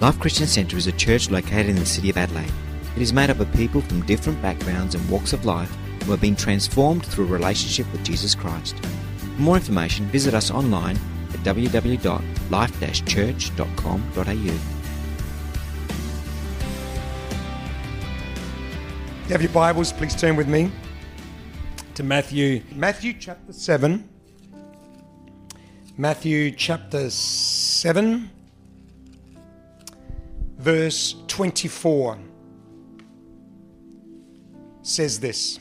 Life Christian Centre is a church located in the city of Adelaide. It is made up of people from different backgrounds and walks of life who have been transformed through a relationship with Jesus Christ. For more information, visit us online at www.life-church.com.au. you have your Bibles, please turn with me to Matthew. Matthew chapter 7. Matthew chapter 7, verse 24 says this.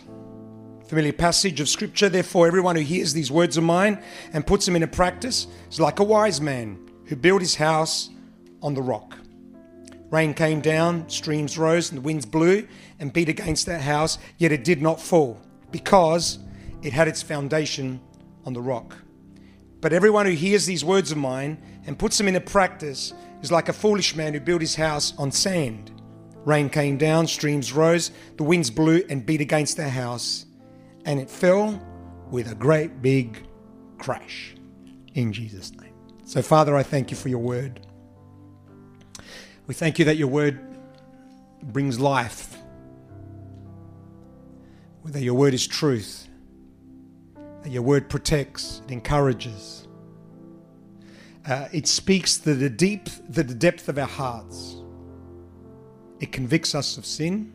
Familiar passage of scripture. Therefore, everyone who hears these words of mine and puts them into practice is like a wise man who built his house on the rock. Rain came down, streams rose, and the winds blew and beat against that house, yet it did not fall, because it had its foundation on the rock. But everyone who hears these words of mine and puts them into practice is like a foolish man who built his house on sand. Rain came down, streams rose, the winds blew and beat against the house, and it fell with a great big crash. In Jesus' name. So, Father, I thank you for your word. We thank you that your word brings life, that your word is truth, that your word protects, it encourages. Uh, it speaks to the deep, the depth of our hearts. It convicts us of sin.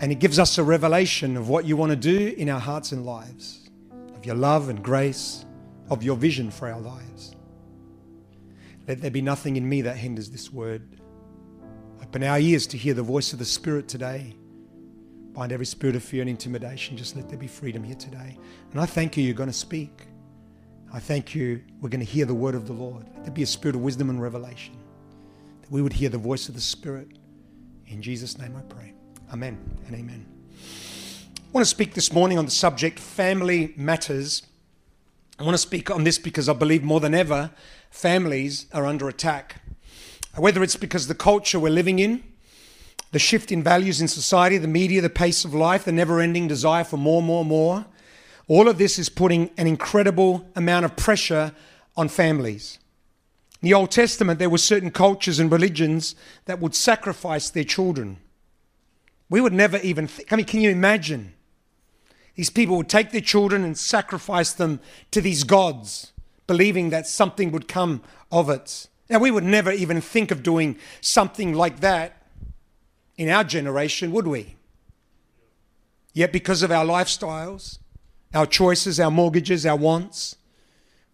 And it gives us a revelation of what you want to do in our hearts and lives, of your love and grace, of your vision for our lives. Let there be nothing in me that hinders this word. Open our ears to hear the voice of the Spirit today. Bind every spirit of fear and intimidation. Just let there be freedom here today. And I thank you, you're going to speak. I thank you, we're going to hear the word of the Lord. Let there be a spirit of wisdom and revelation. That we would hear the voice of the Spirit. In Jesus' name I pray. Amen and amen. I want to speak this morning on the subject family matters. I want to speak on this because I believe more than ever, families are under attack. Whether it's because the culture we're living in, the shift in values in society, the media, the pace of life, the never ending desire for more, more, more, all of this is putting an incredible amount of pressure on families. In the Old Testament, there were certain cultures and religions that would sacrifice their children. We would never even think, I mean, can you imagine? These people would take their children and sacrifice them to these gods, believing that something would come of it. Now, we would never even think of doing something like that in our generation, would we? Yet, because of our lifestyles, our choices, our mortgages, our wants,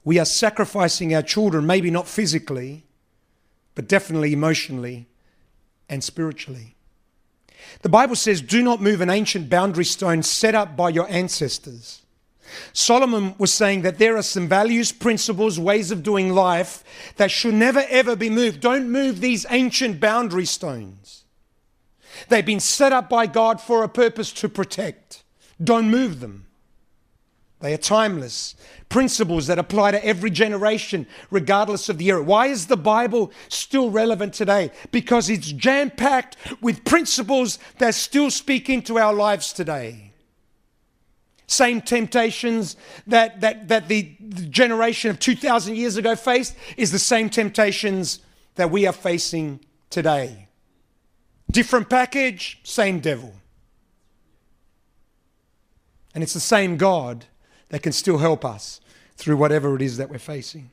we are sacrificing our children, maybe not physically, but definitely emotionally and spiritually. The Bible says, Do not move an ancient boundary stone set up by your ancestors. Solomon was saying that there are some values, principles, ways of doing life that should never ever be moved. Don't move these ancient boundary stones. They've been set up by God for a purpose to protect. Don't move them. They are timeless principles that apply to every generation, regardless of the era. Why is the Bible still relevant today? Because it's jam packed with principles that still speak into our lives today. Same temptations that, that, that the, the generation of 2,000 years ago faced is the same temptations that we are facing today. Different package, same devil. And it's the same God that can still help us through whatever it is that we're facing.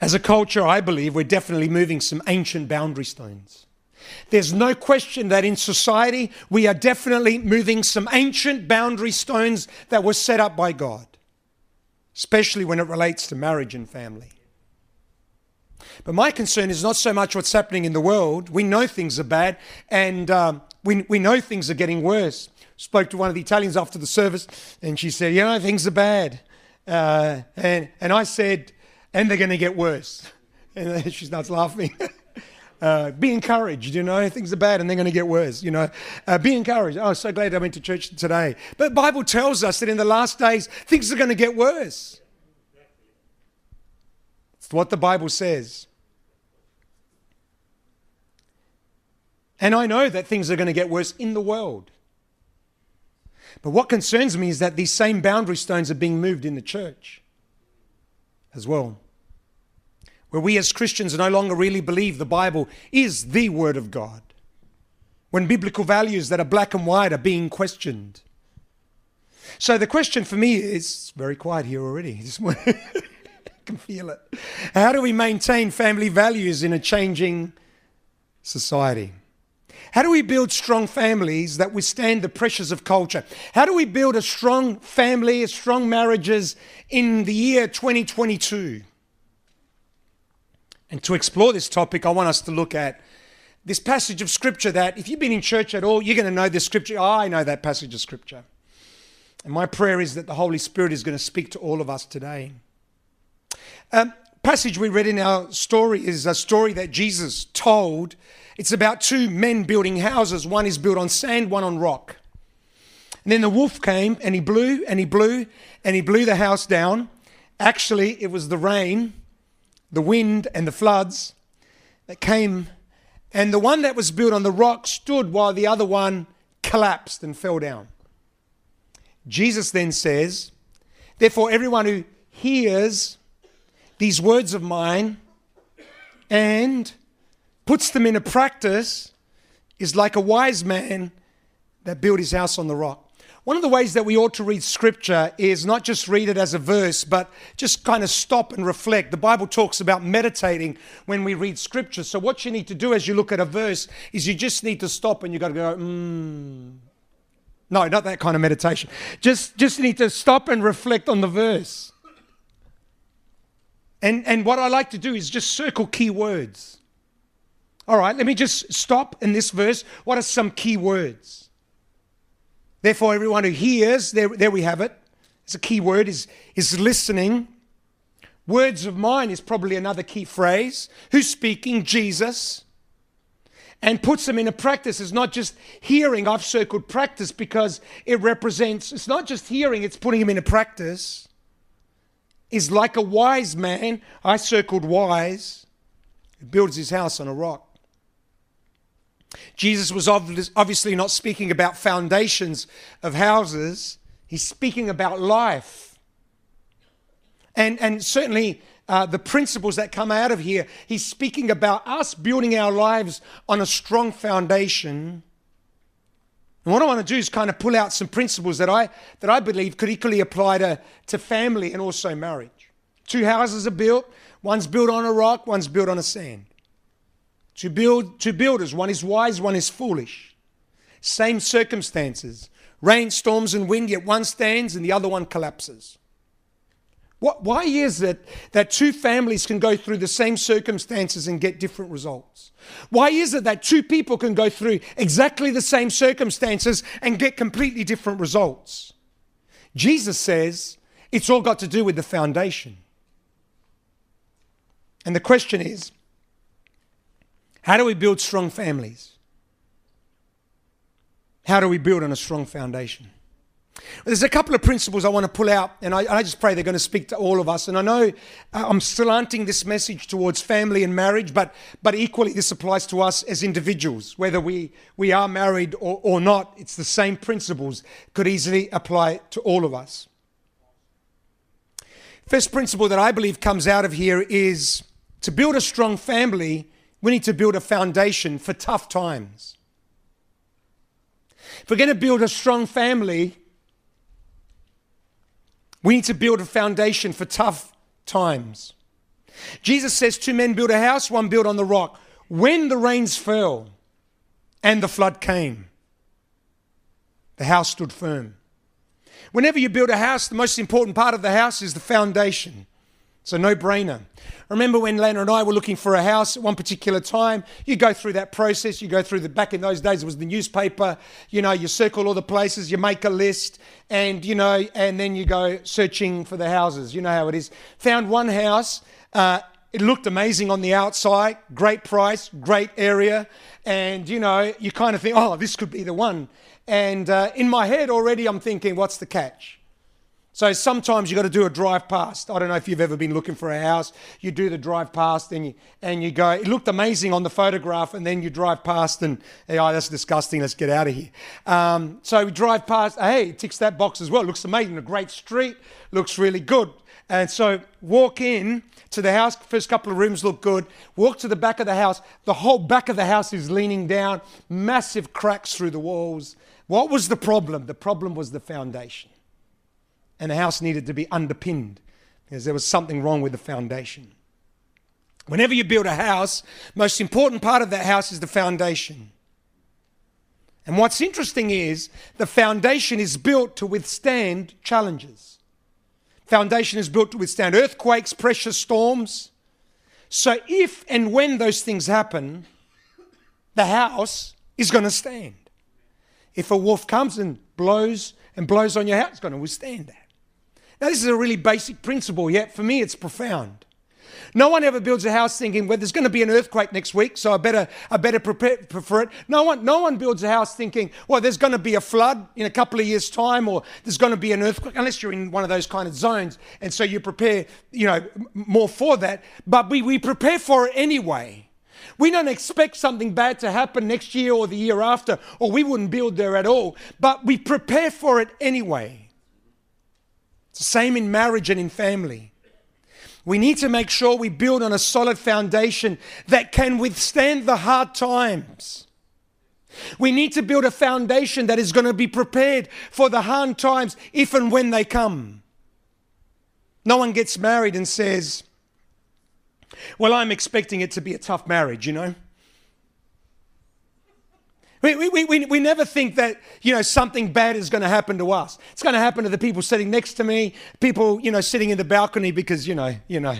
As a culture, I believe we're definitely moving some ancient boundary stones. There's no question that in society we are definitely moving some ancient boundary stones that were set up by God, especially when it relates to marriage and family. But my concern is not so much what's happening in the world. We know things are bad and um, we, we know things are getting worse spoke to one of the Italians after the service, and she said, You know, things are bad. Uh, and, and I said, And they're going to get worse. And she starts laughing. uh, be encouraged, you know, things are bad and they're going to get worse, you know. Uh, be encouraged. Oh, so glad I went to church today. But Bible tells us that in the last days, things are going to get worse. It's what the Bible says. And I know that things are going to get worse in the world. But what concerns me is that these same boundary stones are being moved in the church as well. where we as Christians no longer really believe the Bible is the Word of God, when biblical values that are black and white are being questioned. So the question for me is very quiet here already. I can feel it. How do we maintain family values in a changing society? How do we build strong families that withstand the pressures of culture? How do we build a strong family, a strong marriages in the year 2022? And to explore this topic, I want us to look at this passage of scripture that if you've been in church at all, you're going to know this scripture. Oh, I know that passage of scripture. And my prayer is that the Holy Spirit is going to speak to all of us today. Um, passage we read in our story is a story that Jesus told. It's about two men building houses. One is built on sand, one on rock. And then the wolf came and he blew and he blew and he blew the house down. Actually, it was the rain the wind and the floods that came, and the one that was built on the rock stood while the other one collapsed and fell down. Jesus then says, Therefore, everyone who hears these words of mine and puts them into practice is like a wise man that built his house on the rock. One of the ways that we ought to read scripture is not just read it as a verse, but just kind of stop and reflect. The Bible talks about meditating when we read scripture. So, what you need to do as you look at a verse is you just need to stop and you got to go, hmm. No, not that kind of meditation. Just, just need to stop and reflect on the verse. And, and what I like to do is just circle key words. All right, let me just stop in this verse. What are some key words? Therefore, everyone who hears, there, there we have it. It's a key word, is, is listening. Words of mine is probably another key phrase. Who's speaking? Jesus. And puts them into practice. It's not just hearing. I've circled practice because it represents, it's not just hearing, it's putting them into practice. Is like a wise man. I circled wise. Builds his house on a rock. Jesus was obviously not speaking about foundations of houses, he's speaking about life. And, and certainly, uh, the principles that come out of here, he's speaking about us building our lives on a strong foundation. And what I want to do is kind of pull out some principles that I, that I believe could equally apply to, to family and also marriage. Two houses are built, one's built on a rock, one's built on a sand. To build two builders, one is wise, one is foolish. Same circumstances. Rain, storms, and wind, yet one stands and the other one collapses. What, why is it that two families can go through the same circumstances and get different results? Why is it that two people can go through exactly the same circumstances and get completely different results? Jesus says it's all got to do with the foundation. And the question is how do we build strong families? How do we build on a strong foundation? There's a couple of principles I want to pull out, and I, I, just pray they're going to speak to all of us. And I know uh, I'm slanting this message towards family and marriage, but, but equally this applies to us as individuals, whether we, we are married or, or not. It's the same principles could easily apply to all of us. First principle that I believe comes out of here is to build a strong family, we need to build a foundation for tough times. If we're going to build a strong family, we need to build a foundation for tough times. Jesus says two men built a house, one built on the rock. When the rains fell and the flood came, the house stood firm. Whenever you build a house, the most important part of the house is the foundation. It's a no brainer. Remember when Lana and I were looking for a house at one particular time? You go through that process. You go through the back in those days, it was the newspaper. You know, you circle all the places, you make a list, and you know, and then you go searching for the houses. You know how it is. Found one house. Uh, it looked amazing on the outside, great price, great area, and you know, you kind of think, oh, this could be the one. And uh, in my head already, I'm thinking, what's the catch? So sometimes you've got to do a drive past. I don't know if you've ever been looking for a house. You do the drive past and you, and you go, it looked amazing on the photograph, and then you drive past and, oh, that's disgusting, let's get out of here. Um, so we drive past, hey, it ticks that box as well. It looks amazing, a great street, looks really good. And so walk in to the house, first couple of rooms look good. Walk to the back of the house. The whole back of the house is leaning down, massive cracks through the walls. What was the problem? The problem was the foundation. And the house needed to be underpinned because there was something wrong with the foundation. Whenever you build a house, most important part of that house is the foundation. And what's interesting is the foundation is built to withstand challenges. Foundation is built to withstand earthquakes, pressure, storms. So if and when those things happen, the house is going to stand. If a wolf comes and blows and blows on your house, it's going to withstand that. Now, this is a really basic principle, yet for me it's profound. No one ever builds a house thinking, well, there's going to be an earthquake next week, so I better, I better prepare for it. No one, no one builds a house thinking, well, there's going to be a flood in a couple of years' time, or there's going to be an earthquake, unless you're in one of those kind of zones, and so you prepare, you know, more for that. But we, we prepare for it anyway. We don't expect something bad to happen next year or the year after, or we wouldn't build there at all. But we prepare for it anyway. It's the same in marriage and in family. We need to make sure we build on a solid foundation that can withstand the hard times. We need to build a foundation that is going to be prepared for the hard times if and when they come. No one gets married and says, Well, I'm expecting it to be a tough marriage, you know. We, we, we, we never think that, you know, something bad is going to happen to us. It's going to happen to the people sitting next to me, people, you know, sitting in the balcony because, you know, you know,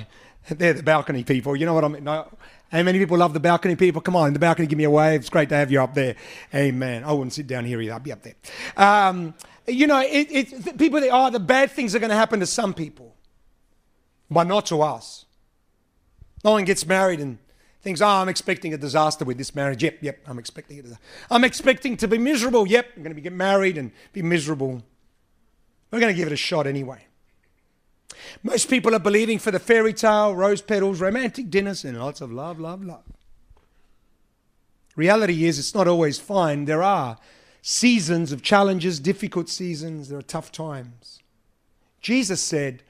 they're the balcony people. You know what I mean? No, how many people love the balcony people? Come on, the balcony, give me a wave. It's great to have you up there. Amen. I wouldn't sit down here either. I'd be up there. Um, you know, it, it, people think, oh, the bad things are going to happen to some people, but not to us. No one gets married and thinks, oh, ah, I'm expecting a disaster with this marriage. Yep, yep, I'm expecting it. I'm expecting to be miserable. Yep, I'm going to get married and be miserable. We're going to give it a shot anyway. Most people are believing for the fairy tale, rose petals, romantic dinners, and lots of love, love, love. Reality is, it's not always fine. There are seasons of challenges, difficult seasons, there are tough times. Jesus said,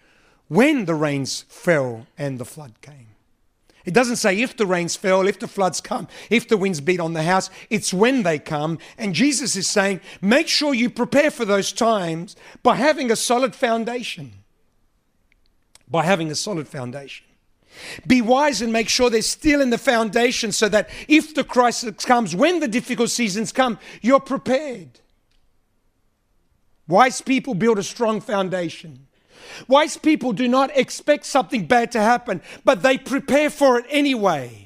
when the rains fell and the flood came. It doesn't say if the rains fell, if the floods come, if the winds beat on the house. It's when they come. And Jesus is saying, make sure you prepare for those times by having a solid foundation. By having a solid foundation. Be wise and make sure they're still in the foundation so that if the crisis comes, when the difficult seasons come, you're prepared. Wise people build a strong foundation. Wise people do not expect something bad to happen, but they prepare for it anyway.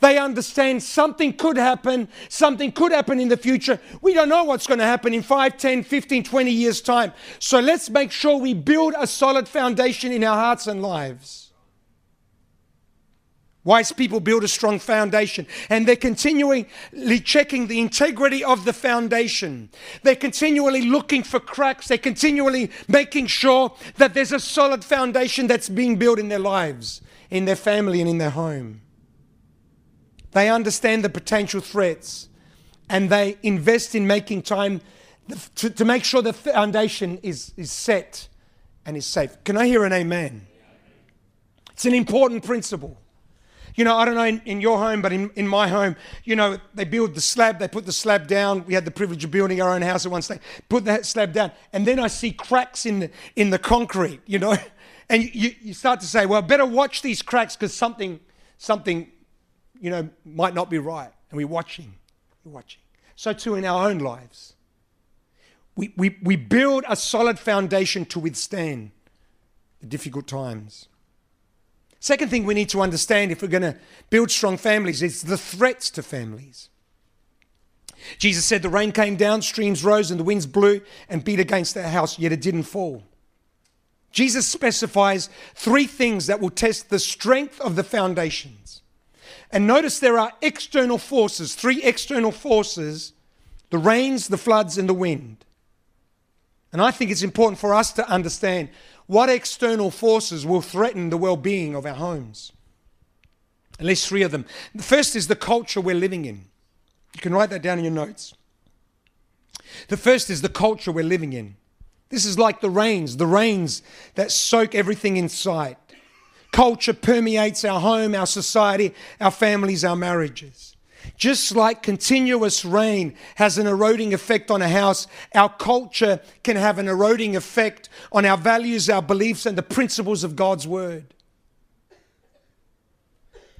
They understand something could happen, something could happen in the future. We don't know what's going to happen in 5, 10, 15, 20 years' time. So let's make sure we build a solid foundation in our hearts and lives. Wise people build a strong foundation and they're continually checking the integrity of the foundation. They're continually looking for cracks. They're continually making sure that there's a solid foundation that's being built in their lives, in their family, and in their home. They understand the potential threats and they invest in making time to, to make sure the foundation is, is set and is safe. Can I hear an amen? It's an important principle. You know, I don't know in, in, your home, but in, in my home, you know, they build the slab, they put the slab down. We had the privilege of building our own house at one stage. Put that slab down, and then I see cracks in the, in the concrete, you know. And you, you start to say, well, better watch these cracks because something, something, you know, might not be right. And we're watching, we're watching. So too in our own lives. We, we, we build a solid foundation to withstand the difficult times. Second thing we need to understand if we're going to build strong families is the threats to families. Jesus said the rain came down, streams rose, and the winds blew and beat against that house, yet it didn't fall. Jesus specifies three things that will test the strength of the foundations. And notice there are external forces, three external forces the rains, the floods, and the wind. And I think it's important for us to understand what external forces will threaten the well being of our homes? At least three of them. The first is the culture we're living in. You can write that down in your notes. The first is the culture we're living in. This is like the rains, the rains that soak everything in sight. Culture permeates our home, our society, our families, our marriages. Just like continuous rain has an eroding effect on a house, our culture can have an eroding effect on our values, our beliefs, and the principles of God's Word.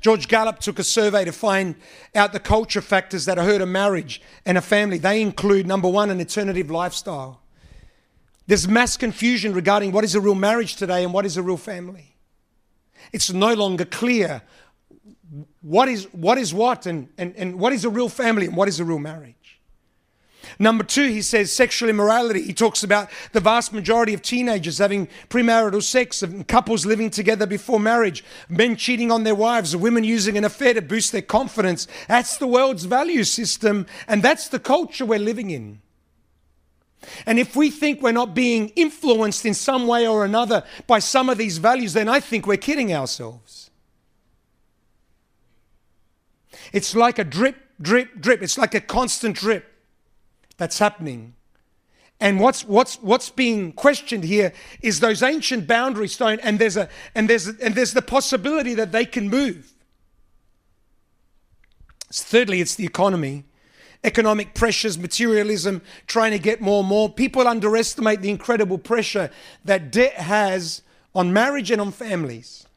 George Gallup took a survey to find out the culture factors that hurt a marriage and a family. They include number one, an alternative lifestyle. There's mass confusion regarding what is a real marriage today and what is a real family. It's no longer clear what is what, is what and, and, and what is a real family and what is a real marriage. Number two, he says sexual immorality. He talks about the vast majority of teenagers having premarital sex, couples living together before marriage, men cheating on their wives, women using an affair to boost their confidence. That's the world's value system, and that's the culture we're living in. And if we think we're not being influenced in some way or another by some of these values, then I think we're kidding ourselves. It's like a drip, drip, drip. It's like a constant drip that's happening. And what's, what's, what's being questioned here is those ancient boundary stone, and there's, a, and, there's a, and there's the possibility that they can move. Thirdly, it's the economy economic pressures, materialism, trying to get more and more. People underestimate the incredible pressure that debt has on marriage and on families.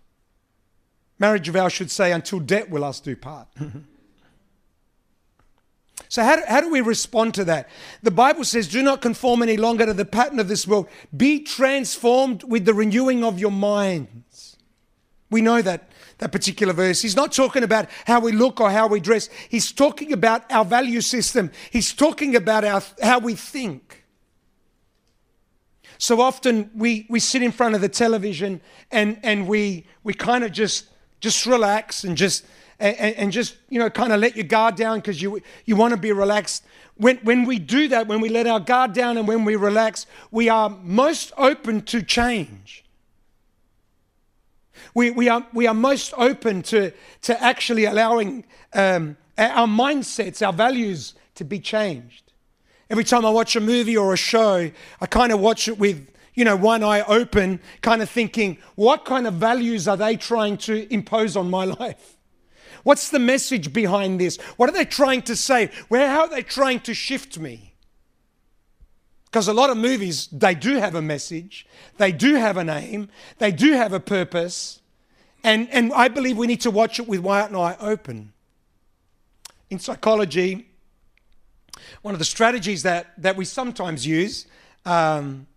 Marriage vow should say, until debt will us do part. so, how do, how do we respond to that? The Bible says, Do not conform any longer to the pattern of this world. Be transformed with the renewing of your minds. We know that that particular verse. He's not talking about how we look or how we dress. He's talking about our value system. He's talking about our, how we think. So often we, we sit in front of the television and, and we, we kind of just, just relax and just, and, and just, you know, kind of let your guard down because you, you want to be relaxed. When, when we do that, when we let our guard down and when we relax, we are most open to change. We, we, are, we are most open to, to actually allowing um, our mindsets, our values to be changed. Every time I watch a movie or a show, I kind of watch it with, you know, one eye open, kind of thinking, what kind of values are they trying to impose on my life? What's the message behind this? What are they trying to say? Where, how are they trying to shift me? Because a lot of movies, they do have a message, they do have an aim, they do have a purpose, and, and I believe we need to watch it with one eye open. In psychology, one of the strategies that, that we sometimes use um,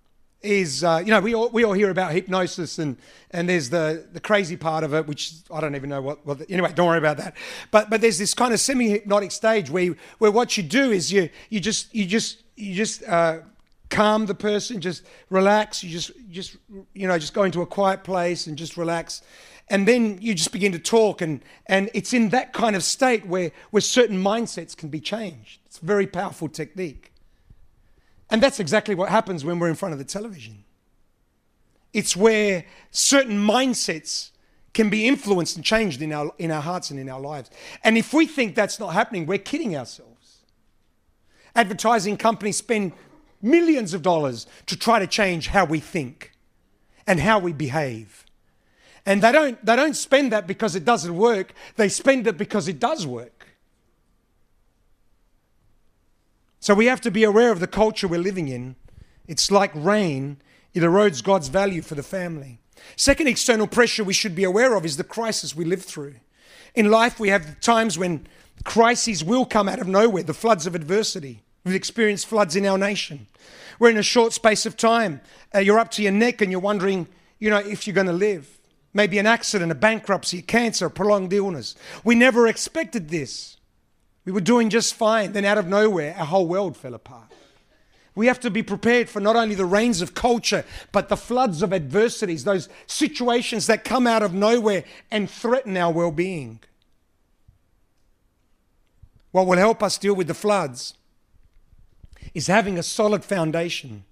is, uh, you know, we all, we all hear about hypnosis and, and there's the, the crazy part of it, which I don't even know what, the, anyway, don't worry about that. But, but there's this kind of semi-hypnotic stage where, where what you do is you, you just, you just, you just uh, calm the person, just relax. You just, just, you know, just go into a quiet place and just relax and then you just begin to talk and, and it's in that kind of state where, where certain mindsets can be changed it's a very powerful technique and that's exactly what happens when we're in front of the television. It's where certain mindsets can be influenced and changed in our, in our hearts and in our lives. And if we think that's not happening we're kidding ourselves. Advertising companies spend millions of dollars to try to change how we think and how we behave. And they don't, they don't spend that because it doesn't work, they spend it because it does work. So we have to be aware of the culture we're living in. It's like rain, it erodes God's value for the family. Second external pressure we should be aware of is the crisis we live through. In life, we have times when crises will come out of nowhere, the floods of adversity. We've experienced floods in our nation. We're in a short space of time. Uh, you're up to your neck and you're wondering, you know, if you're going to live maybe an accident, a bankruptcy, cancer, prolonged illness. We never expected this. We were doing just fine. Then, out of nowhere, our whole world fell apart. We have to be prepared for not only the rains of culture, but the floods of adversities, those situations that come out of nowhere and threaten our well being. What will help us deal with the floods is having a solid foundation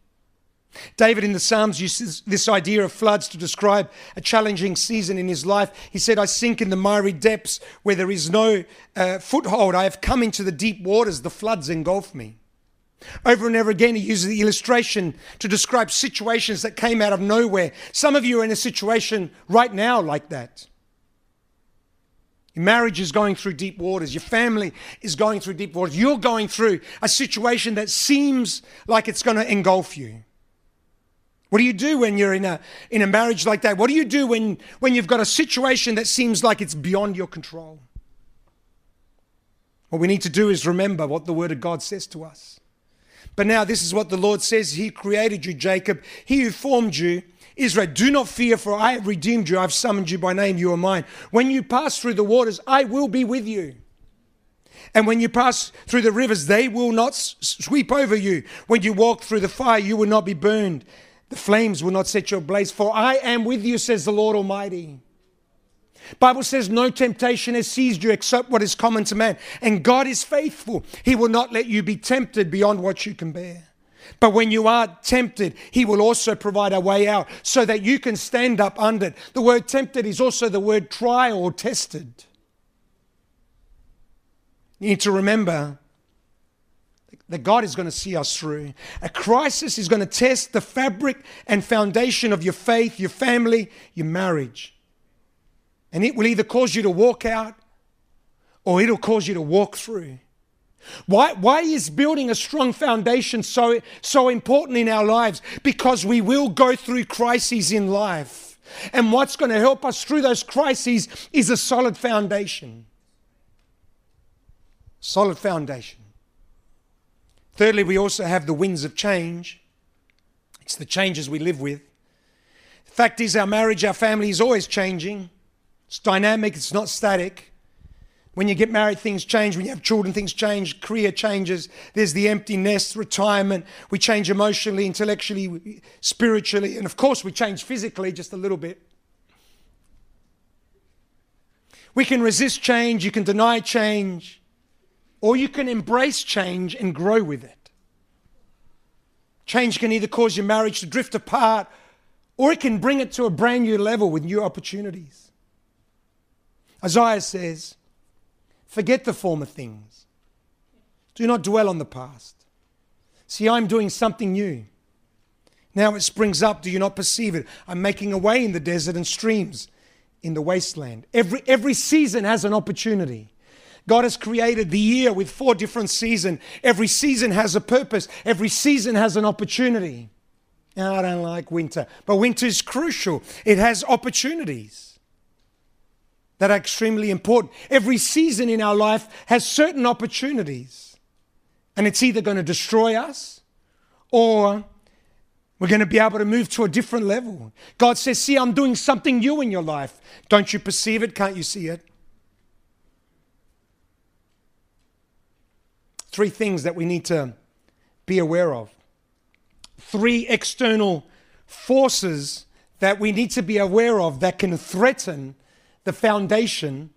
David in the Psalms uses this idea of floods to describe a challenging season in his life. He said, I sink in the miry depths where there is no uh, foothold. I have come into the deep waters, the floods engulf me. Over and over again, he uses the illustration to describe situations that came out of nowhere. Some of you are in a situation right now like that. Your marriage is going through deep waters. Your family is going through deep waters. You're going through a situation that seems like it's going to engulf you. What do you do when you're in a, in a marriage like that? What do you do when, when you've got a situation that seems like it's beyond your control? What we need to do is remember what the Word of God says to us. But now, this is what the Lord says He created you, Jacob. He who formed you, Israel, do not fear, for I have redeemed you. I've summoned you by name. You are mine. When you pass through the waters, I will be with you. And when you pass through the rivers, they will not sweep over you. When you walk through the fire, you will not be burned. The flames will not set you ablaze. For I am with you, says the Lord Almighty. Bible says no temptation has seized you except what is common to man. And God is faithful. He will not let you be tempted beyond what you can bear. But when you are tempted, He will also provide a way out so that you can stand up under it. The word tempted is also the word trial or tested. You need to remember that God is going to see us through. A crisis is going to test the fabric and foundation of your faith, your family, your marriage. And it will either cause you to walk out or it'll cause you to walk through. Why, why is building a strong foundation so, so important in our lives? Because we will go through crises in life. And what's going to help us through those crises is a solid foundation. Solid foundation. Thirdly, we also have the winds of change. It's the changes we live with. The fact is, our marriage, our family is always changing. It's dynamic, it's not static. When you get married, things change. When you have children, things change. Career changes. There's the empty nest, retirement. We change emotionally, intellectually, spiritually, and of course, we change physically just a little bit. We can resist change, you can deny change, or you can embrace change and grow with it. Change can either cause your marriage to drift apart, or it can bring it to a brand new level with new opportunities. Isaiah says, Forget the former things. Do not dwell on the past. See, I'm doing something new. Now it springs up. Do you not perceive it? I'm making a way in the desert and streams in the wasteland. Every, every season has an opportunity. God has created the year with four different seasons. Every season has a purpose. Every season has an opportunity. Now, I don't like winter, but winter is crucial. It has opportunities that are extremely important. Every season in our life has certain opportunities, and it's either going to destroy us or we're going to be able to move to a different level. God says, See, I'm doing something new in your life. Don't you perceive it? Can't you see it? Three things that we need to be aware of. Three external forces that we need to be aware of that can threaten the foundation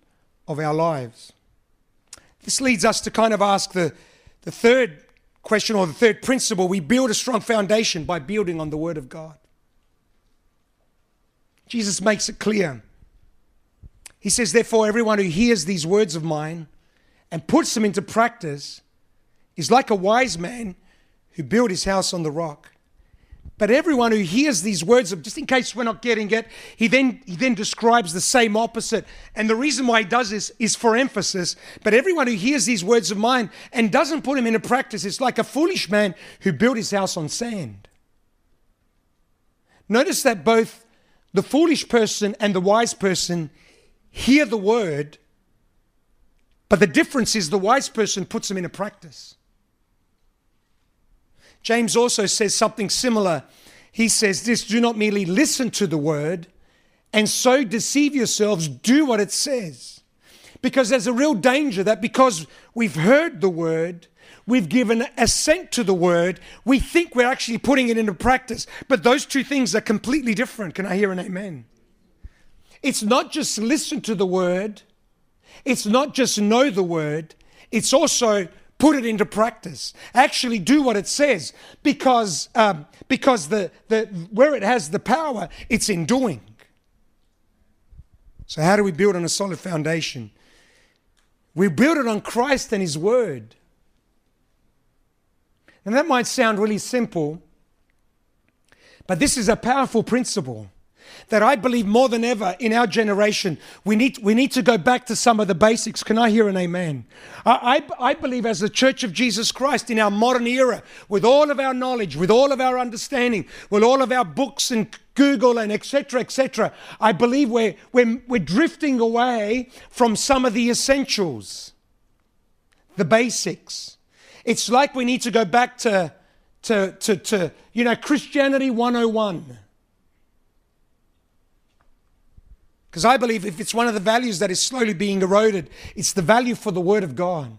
of our lives. This leads us to kind of ask the, the third question or the third principle. We build a strong foundation by building on the Word of God. Jesus makes it clear. He says, Therefore, everyone who hears these words of mine and puts them into practice is like a wise man who built his house on the rock. But everyone who hears these words, just in case we're not getting it, he then, he then describes the same opposite. And the reason why he does this is for emphasis. But everyone who hears these words of mine and doesn't put them into practice is like a foolish man who built his house on sand. Notice that both the foolish person and the wise person hear the word, but the difference is the wise person puts them into practice. James also says something similar. He says this do not merely listen to the word and so deceive yourselves, do what it says. Because there's a real danger that because we've heard the word, we've given assent to the word, we think we're actually putting it into practice. But those two things are completely different. Can I hear an amen? It's not just listen to the word, it's not just know the word, it's also put it into practice. Actually, do what it says, because um, because the the where it has the power, it's in doing. So, how do we build on a solid foundation? We build it on Christ and His Word. And that might sound really simple, but this is a powerful principle that I believe more than ever in our generation, we need, we need to go back to some of the basics. Can I hear an amen? I, I, I believe as the Church of Jesus Christ in our modern era, with all of our knowledge, with all of our understanding, with all of our books and Google and etc. etc. I believe we're, we're, we're drifting away from some of the essentials, the basics. It's like we need to go back to, to, to, to you know, Christianity 101 Because I believe if it's one of the values that is slowly being eroded, it's the value for the Word of God.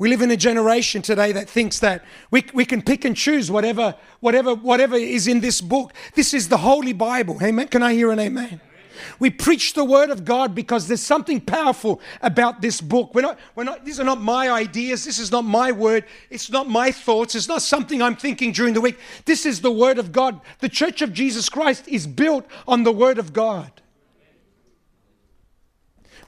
We live in a generation today that thinks that we, we can pick and choose whatever, whatever, whatever is in this book. This is the Holy Bible. Amen. Can I hear an amen? We preach the word of God because there's something powerful about this book. We're not, we're not, these are not my ideas. This is not my word. It's not my thoughts. It's not something I'm thinking during the week. This is the word of God. The church of Jesus Christ is built on the word of God.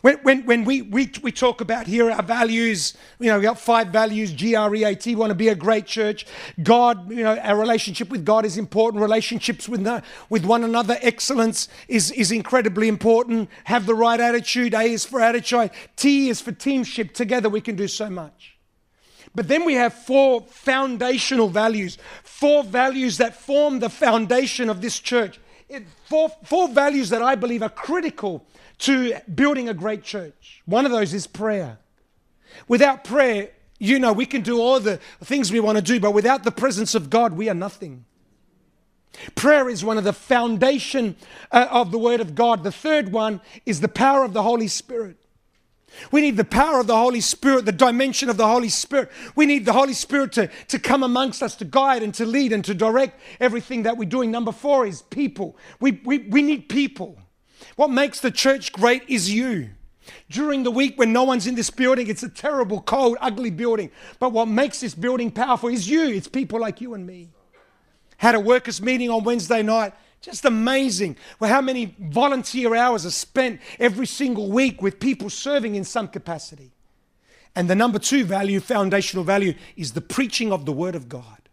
When, when, when we, we, we talk about here our values, you know, we got five values, G-R-E-A-T, want to be a great church. God, you know, our relationship with God is important. Relationships with, with one another, excellence is, is incredibly important. Have the right attitude. A is for attitude. T is for teamship. Together we can do so much. But then we have four foundational values, four values that form the foundation of this church. It, four, four values that I believe are critical to building a great church. One of those is prayer. Without prayer, you know, we can do all the things we want to do, but without the presence of God, we are nothing. Prayer is one of the foundation uh, of the Word of God. The third one is the power of the Holy Spirit. We need the power of the Holy Spirit, the dimension of the Holy Spirit. We need the Holy Spirit to, to come amongst us, to guide and to lead and to direct everything that we're doing. Number four is people. We, we, we need people. What makes the church great is you. During the week when no one's in this building, it's a terrible, cold, ugly building. But what makes this building powerful is you. It's people like you and me. Had a workers' meeting on Wednesday night. Just amazing. Well, how many volunteer hours are spent every single week with people serving in some capacity? And the number two value, foundational value, is the preaching of the Word of God.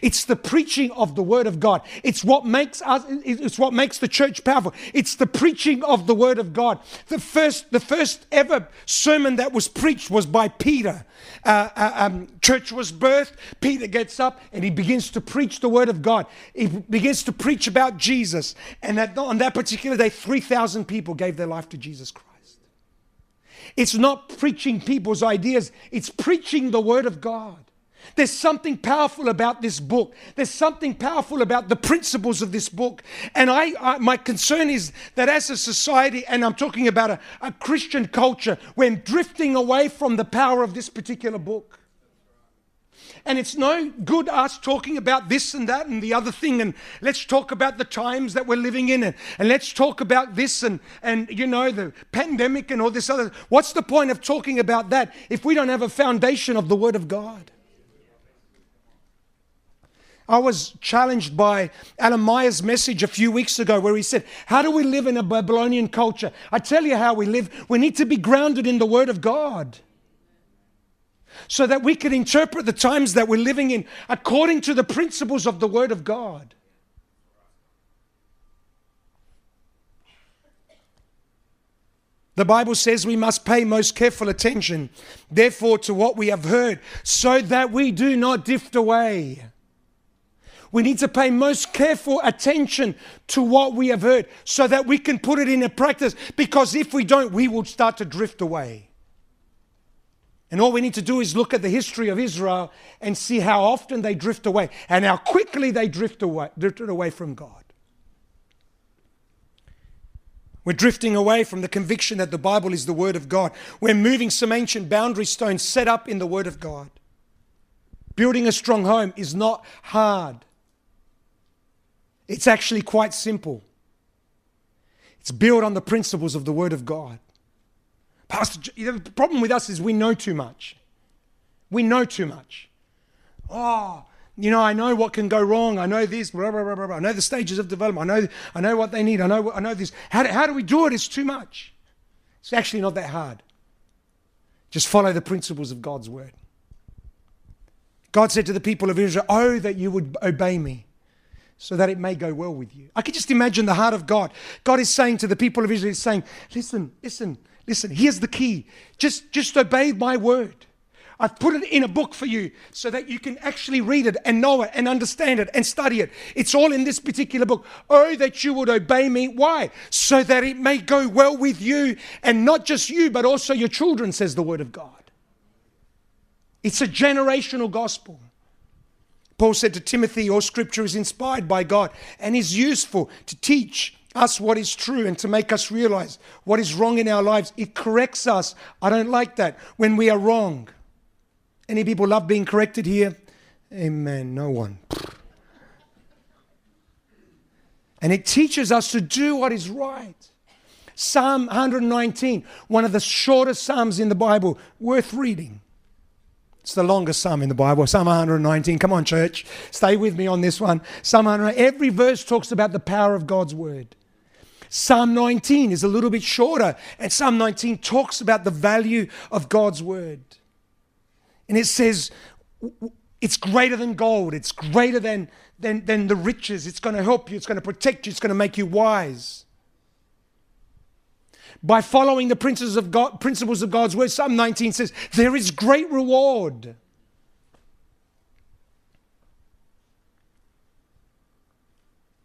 It's the preaching of the word of God. It's what makes us it's what makes the church powerful. It's the preaching of the word of God. The first the first ever sermon that was preached was by Peter. Uh, uh, um, church was birthed. Peter gets up and he begins to preach the word of God. He begins to preach about Jesus. And that, on that particular day, 3,000 people gave their life to Jesus Christ. It's not preaching people's ideas, it's preaching the word of God. There's something powerful about this book. There's something powerful about the principles of this book. And I, I my concern is that as a society, and I'm talking about a, a Christian culture, we're drifting away from the power of this particular book. And it's no good us talking about this and that and the other thing. And let's talk about the times that we're living in. And, and let's talk about this and, and, you know, the pandemic and all this other. What's the point of talking about that if we don't have a foundation of the Word of God? I was challenged by Alan Meyer's message a few weeks ago where he said, How do we live in a Babylonian culture? I tell you how we live. We need to be grounded in the Word of God so that we can interpret the times that we're living in according to the principles of the Word of God. The Bible says we must pay most careful attention, therefore, to what we have heard, so that we do not drift away. We need to pay most careful attention to what we have heard so that we can put it into practice. Because if we don't, we will start to drift away. And all we need to do is look at the history of Israel and see how often they drift away and how quickly they drift away, drifted away from God. We're drifting away from the conviction that the Bible is the Word of God. We're moving some ancient boundary stones set up in the Word of God. Building a strong home is not hard. It's actually quite simple. It's built on the principles of the Word of God. Pastor, the problem with us is we know too much. We know too much. Oh, you know, I know what can go wrong. I know this. Blah, blah, blah, I know the stages of development. I know, I know what they need. I know, I know this. How do, how do we do it? It's too much. It's actually not that hard. Just follow the principles of God's Word. God said to the people of Israel, Oh, that you would obey me so that it may go well with you. I can just imagine the heart of God. God is saying to the people of Israel, He's saying, Listen, listen, listen, here's the key. Just, just obey my word. I've put it in a book for you so that you can actually read it and know it and understand it and study it. It's all in this particular book. Oh, that you would obey me. Why? So that it may go well with you and not just you, but also your children, says the word of God. It's a generational gospel. Paul said to Timothy, All scripture is inspired by God and is useful to teach us what is true and to make us realize what is wrong in our lives. It corrects us. I don't like that when we are wrong. Any people love being corrected here? Amen. No one. And it teaches us to do what is right. Psalm 119, one of the shortest Psalms in the Bible, worth reading. It's the longest psalm in the Bible, Psalm 119. Come on, church. Stay with me on this one. Psalm 100. Every verse talks about the power of God's word. Psalm 19 is a little bit shorter, and Psalm 19 talks about the value of God's word. And it says, it's greater than gold, it's greater than, than, than the riches. It's going to help you, it's going to protect you, it's going to make you wise by following the principles of, God, principles of God's word. Psalm 19 says, There is great reward.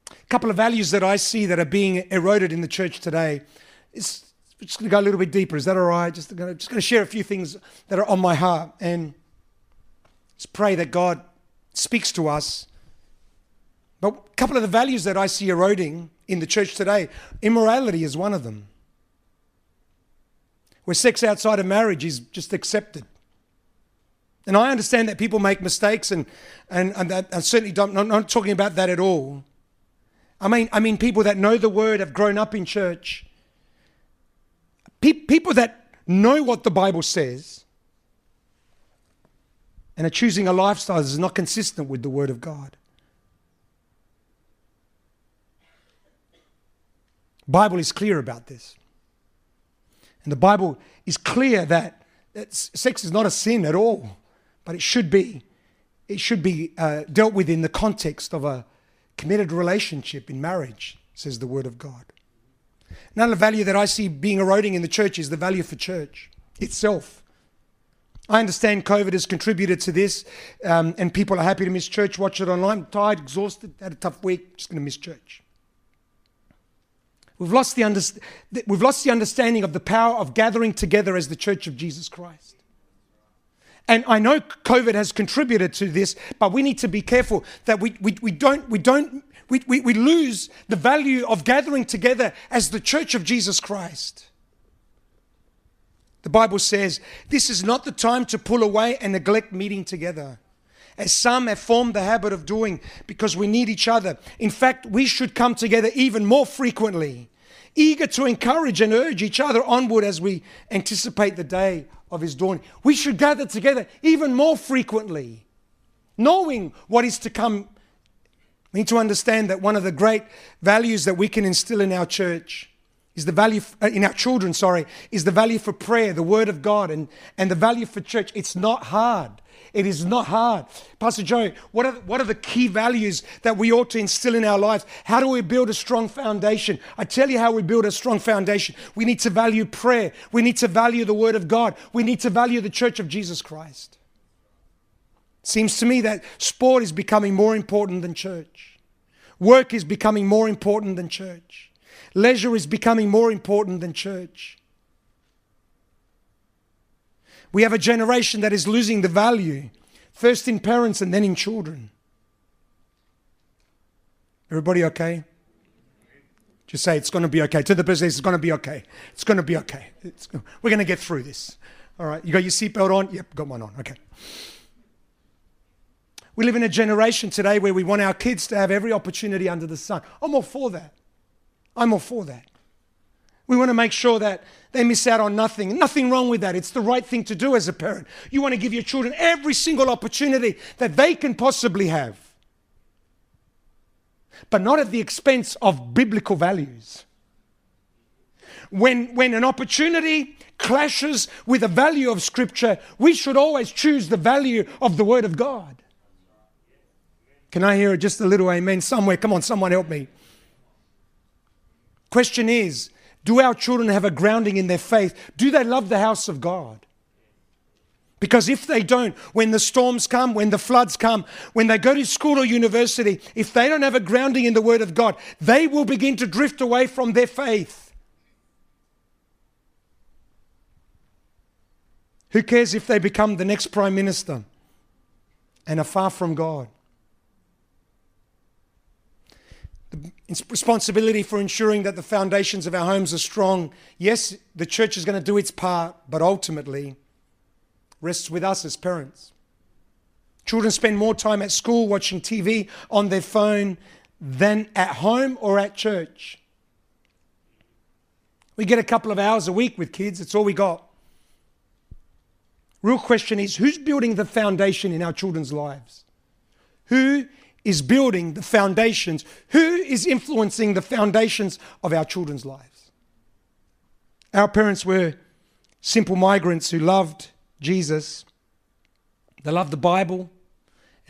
A couple of values that I see that are being eroded in the church today. It's just going to go a little bit deeper. Is that all right? Just going, to, just going to share a few things that are on my heart and just pray that God speaks to us. But a couple of the values that I see eroding in the church today, immorality is one of them where sex outside of marriage is just accepted. And I understand that people make mistakes, and, and, and I certainly don't, I'm not talking about that at all. I mean, I mean people that know the word, have grown up in church, Pe- people that know what the Bible says, and are choosing a lifestyle that is not consistent with the word of God. Bible is clear about this. And the Bible is clear that, sex is not a sin at all, but it should be. It should be uh, dealt with in the context of a committed relationship in marriage, says the Word of God. Another value that I see being eroding in the church is the value for church itself. I understand COVID has contributed to this, um, and people are happy to miss church, watch it online. Tired, exhausted, had a tough week, just going to miss church. We've lost, the under, we've lost the understanding of the power of gathering together as the church of Jesus Christ. And I know COVID has contributed to this, but we need to be careful that we, we, we don't, we, don't we, we, we lose the value of gathering together as the church of Jesus Christ. The Bible says this is not the time to pull away and neglect meeting together as some have formed the habit of doing because we need each other. In fact, we should come together even more frequently, eager to encourage and urge each other onward as we anticipate the day of His dawning. We should gather together even more frequently, knowing what is to come. We need to understand that one of the great values that we can instill in our church is the value uh, in our children sorry is the value for prayer the word of god and and the value for church it's not hard it is not hard. Pastor Joe, what are, what are the key values that we ought to instill in our lives? How do we build a strong foundation? I tell you how we build a strong foundation. We need to value prayer. We need to value the Word of God. We need to value the church of Jesus Christ. Seems to me that sport is becoming more important than church. Work is becoming more important than church. Leisure is becoming more important than church. We have a generation that is losing the value, first in parents and then in children. Everybody okay? Just say it's going to be okay. To the business, it's going to be okay. It's going to be okay. We're going to get through this. All right. You got your seatbelt on? Yep, got one on. Okay. We live in a generation today where we want our kids to have every opportunity under the sun. I'm all for that. I'm all for that. We want to make sure that they miss out on nothing. Nothing wrong with that. It's the right thing to do as a parent. You want to give your children every single opportunity that they can possibly have, but not at the expense of biblical values. When, when an opportunity clashes with the value of Scripture, we should always choose the value of the Word of God. Can I hear just a little amen somewhere? Come on, someone help me. Question is Do our children have a grounding in their faith? Do they love the house of God? Because if they don't, when the storms come, when the floods come, when they go to school or university, if they don't have a grounding in the Word of God, they will begin to drift away from their faith. Who cares if they become the next Prime Minister and are far from God? The responsibility for ensuring that the foundations of our homes are strong. Yes, the church is going to do its part, but ultimately, rests with us as parents. Children spend more time at school watching TV on their phone than at home or at church. We get a couple of hours a week with kids, it's all we got. Real question is who's building the foundation in our children's lives? Who is building the foundations? Who is influencing the foundations of our children's lives? Our parents were simple migrants who loved Jesus. They loved the Bible,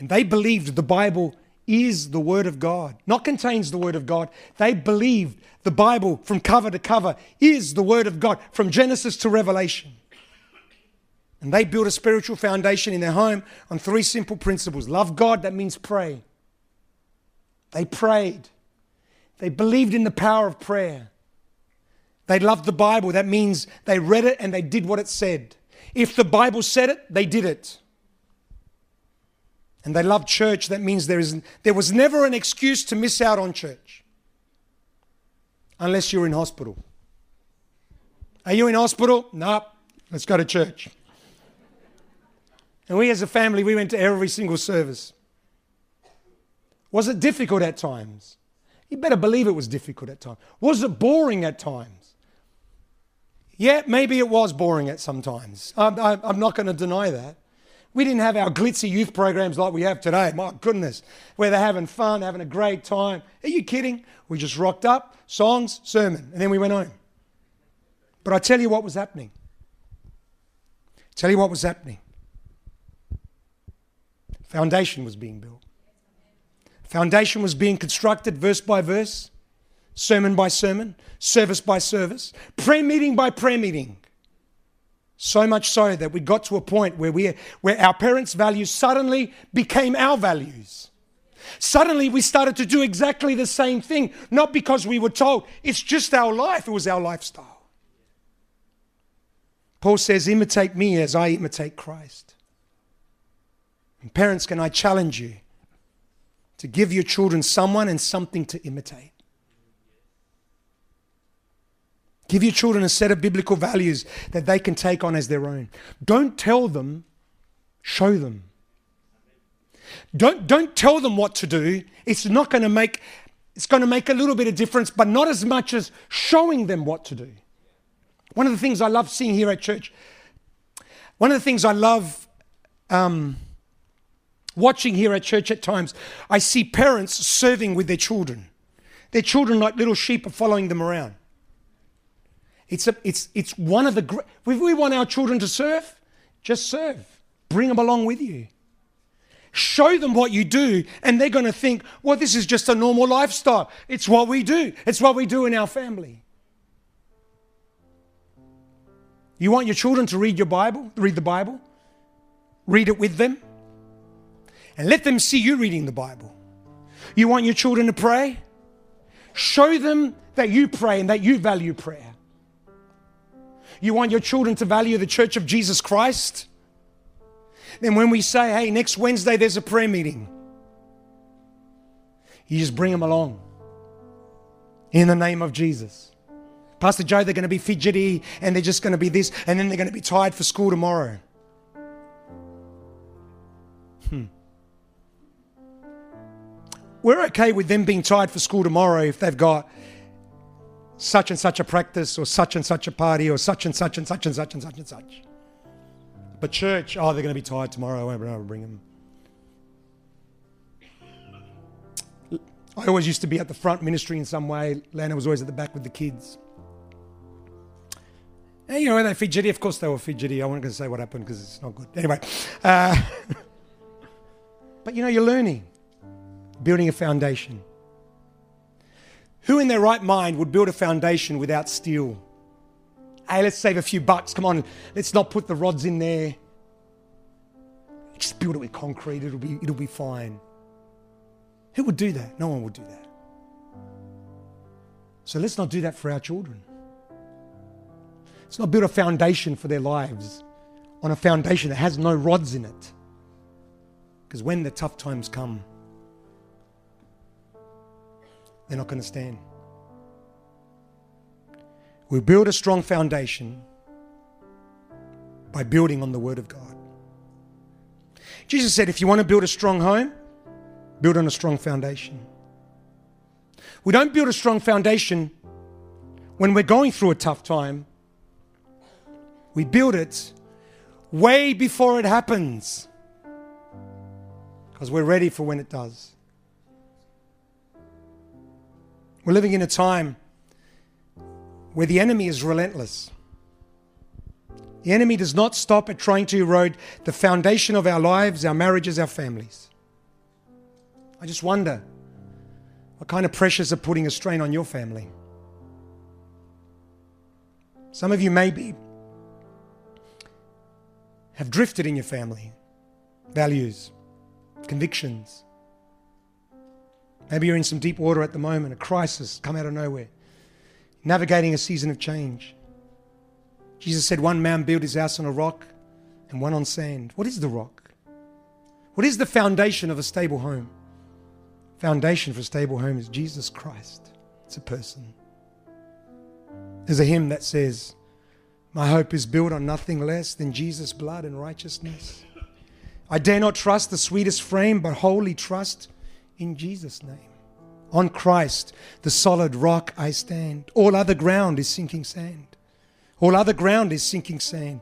and they believed the Bible is the Word of God, not contains the Word of God. They believed the Bible from cover to cover is the Word of God, from Genesis to Revelation. And they built a spiritual foundation in their home on three simple principles love God, that means pray. They prayed, they believed in the power of prayer. They loved the Bible, that means they read it and they did what it said. If the Bible said it, they did it. And they loved church. That means there, is, there was never an excuse to miss out on church. Unless you're in hospital. Are you in hospital? No. Nope. Let's go to church. And we as a family, we went to every single service. Was it difficult at times? You better believe it was difficult at times. Was it boring at times? Yeah, maybe it was boring at sometimes. I'm, I'm not going to deny that. We didn't have our glitzy youth programs like we have today. My goodness, where they're having fun, having a great time. Are you kidding? We just rocked up, songs, sermon, and then we went home. But I tell you what was happening. Tell you what was happening. Foundation was being built. Foundation was being constructed verse by verse sermon by sermon, service by service, prayer meeting by prayer meeting. So much so that we got to a point where, we, where our parents' values suddenly became our values. Suddenly we started to do exactly the same thing, not because we were told, it's just our life, it was our lifestyle. Paul says, imitate me as I imitate Christ. And parents, can I challenge you to give your children someone and something to imitate? Give your children a set of biblical values that they can take on as their own. Don't tell them, show them. Don't, don't tell them what to do. It's not going to make it's going to make a little bit of difference, but not as much as showing them what to do. One of the things I love seeing here at church, one of the things I love um, watching here at church at times, I see parents serving with their children. Their children, like little sheep, are following them around. It's, a, it's, it's one of the great, if we want our children to serve, just serve. Bring them along with you. Show them what you do, and they're going to think, well, this is just a normal lifestyle. It's what we do, it's what we do in our family. You want your children to read your Bible, read the Bible? Read it with them. And let them see you reading the Bible. You want your children to pray? Show them that you pray and that you value prayer. You want your children to value the church of Jesus Christ? Then when we say, hey, next Wednesday there's a prayer meeting, you just bring them along in the name of Jesus. Pastor Joe, they're going to be fidgety and they're just going to be this, and then they're going to be tired for school tomorrow. Hmm. We're okay with them being tired for school tomorrow if they've got such and such a practice or such and such a party or such and such and such and such and such and such. But church, oh, they're going to be tired tomorrow. I won't be able to bring them. I always used to be at the front ministry in some way. Lana was always at the back with the kids. Hey, you know, they fidgety? Of course they were fidgety. I wasn't going to say what happened because it's not good. Anyway. Uh, but you know, you're learning, building a foundation. Who in their right mind would build a foundation without steel? Hey, let's save a few bucks. Come on, let's not put the rods in there. Just build it with concrete. It'll be, it'll be fine. Who would do that? No one would do that. So let's not do that for our children. Let's not build a foundation for their lives on a foundation that has no rods in it. Because when the tough times come, they're not going to stand. We build a strong foundation by building on the Word of God. Jesus said, if you want to build a strong home, build on a strong foundation. We don't build a strong foundation when we're going through a tough time. We build it way before it happens because we're ready for when it does. We're living in a time where the enemy is relentless. The enemy does not stop at trying to erode the foundation of our lives, our marriages, our families. I just wonder what kind of pressures are putting a strain on your family. Some of you maybe have drifted in your family, values, convictions. Maybe you're in some deep water at the moment, a crisis come out of nowhere, navigating a season of change. Jesus said one man built his house on a rock and one on sand. What is the rock? What is the foundation of a stable home? Foundation for a stable home is Jesus Christ. It's a person. There's a hymn that says, My hope is built on nothing less than Jesus' blood and righteousness. I dare not trust the sweetest frame, but wholly trust in Jesus' name. On Christ, the solid rock, I stand. All other ground is sinking sand. All other ground is sinking sand.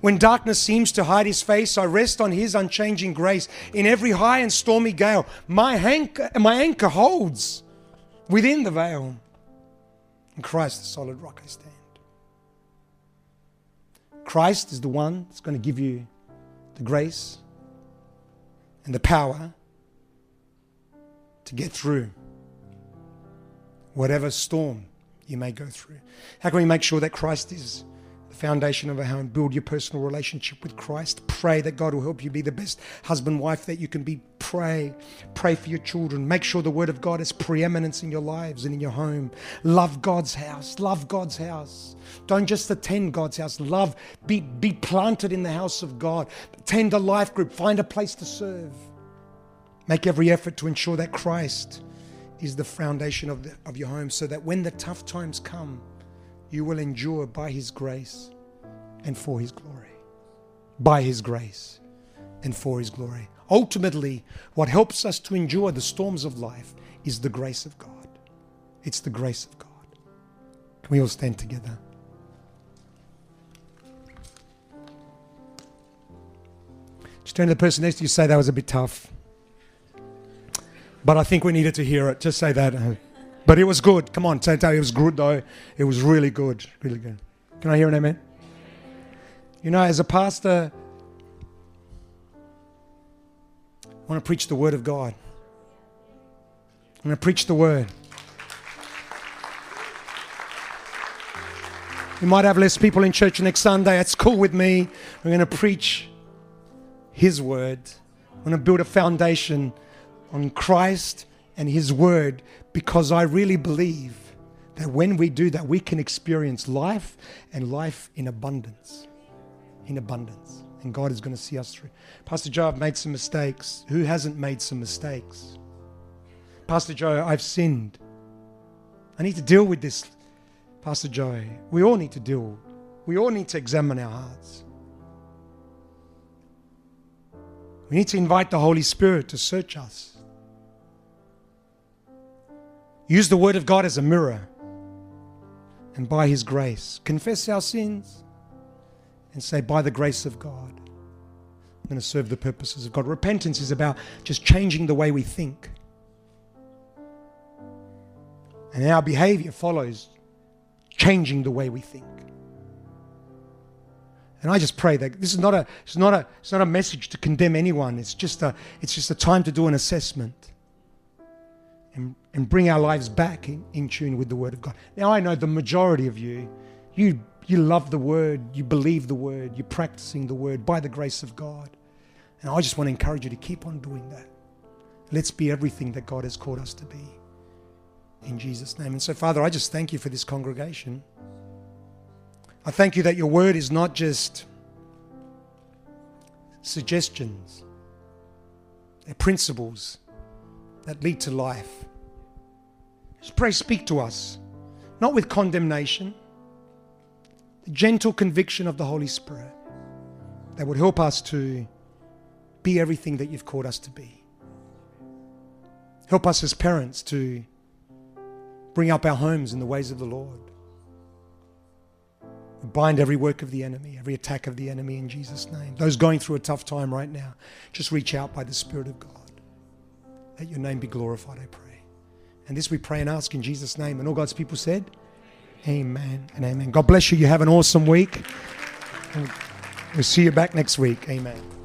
When darkness seems to hide his face, I rest on his unchanging grace. In every high and stormy gale, my anchor, my anchor holds within the veil. In Christ, the solid rock, I stand. Christ is the one that's going to give you the grace and the power to get through whatever storm you may go through. How can we make sure that Christ is the foundation of our home? Build your personal relationship with Christ. Pray that God will help you be the best husband, wife that you can be. Pray. Pray for your children. Make sure the word of God has preeminence in your lives and in your home. Love God's house. Love God's house. Don't just attend God's house. Love. Be, be planted in the house of God. Attend a life group. Find a place to serve. Make every effort to ensure that Christ is the foundation of, the, of your home so that when the tough times come, you will endure by His grace and for His glory. By His grace and for His glory. Ultimately, what helps us to endure the storms of life is the grace of God. It's the grace of God. Can we all stand together? Just turn to the person next to you say that was a bit tough. But I think we needed to hear it. Just say that. But it was good. Come on, say it. It was good though. It was really good. Really good. Can I hear an amen? You know, as a pastor, I want to preach the word of God. I'm going to preach the word. We might have less people in church next Sunday. That's cool with me. I'm going to preach His word. I'm going to build a foundation on Christ and His Word because I really believe that when we do that, we can experience life and life in abundance. In abundance. And God is going to see us through. Pastor Joe, I've made some mistakes. Who hasn't made some mistakes? Pastor Joe, I've sinned. I need to deal with this. Pastor Joe, we all need to deal. We all need to examine our hearts. We need to invite the Holy Spirit to search us. Use the Word of God as a mirror. And by His grace, confess our sins and say, by the grace of God, I'm going to serve the purposes of God. Repentance is about just changing the way we think. And our behavior follows changing the way we think. And I just pray that this is not a it's not a it's not a message to condemn anyone. It's just a it's just a time to do an assessment and, and bring our lives back in, in tune with the word of God. Now I know the majority of you, you you love the word, you believe the word, you're practicing the word by the grace of God. And I just want to encourage you to keep on doing that. Let's be everything that God has called us to be. In Jesus' name. And so, Father, I just thank you for this congregation. I thank you that your word is not just suggestions, they're principles that lead to life. Just pray, speak to us, not with condemnation, the gentle conviction of the Holy Spirit that would help us to be everything that you've called us to be. Help us as parents to bring up our homes in the ways of the Lord. Bind every work of the enemy, every attack of the enemy in Jesus' name. Those going through a tough time right now, just reach out by the Spirit of God. Let your name be glorified, I pray. And this we pray and ask in Jesus' name. And all God's people said, Amen and amen. God bless you. You have an awesome week. We'll see you back next week. Amen.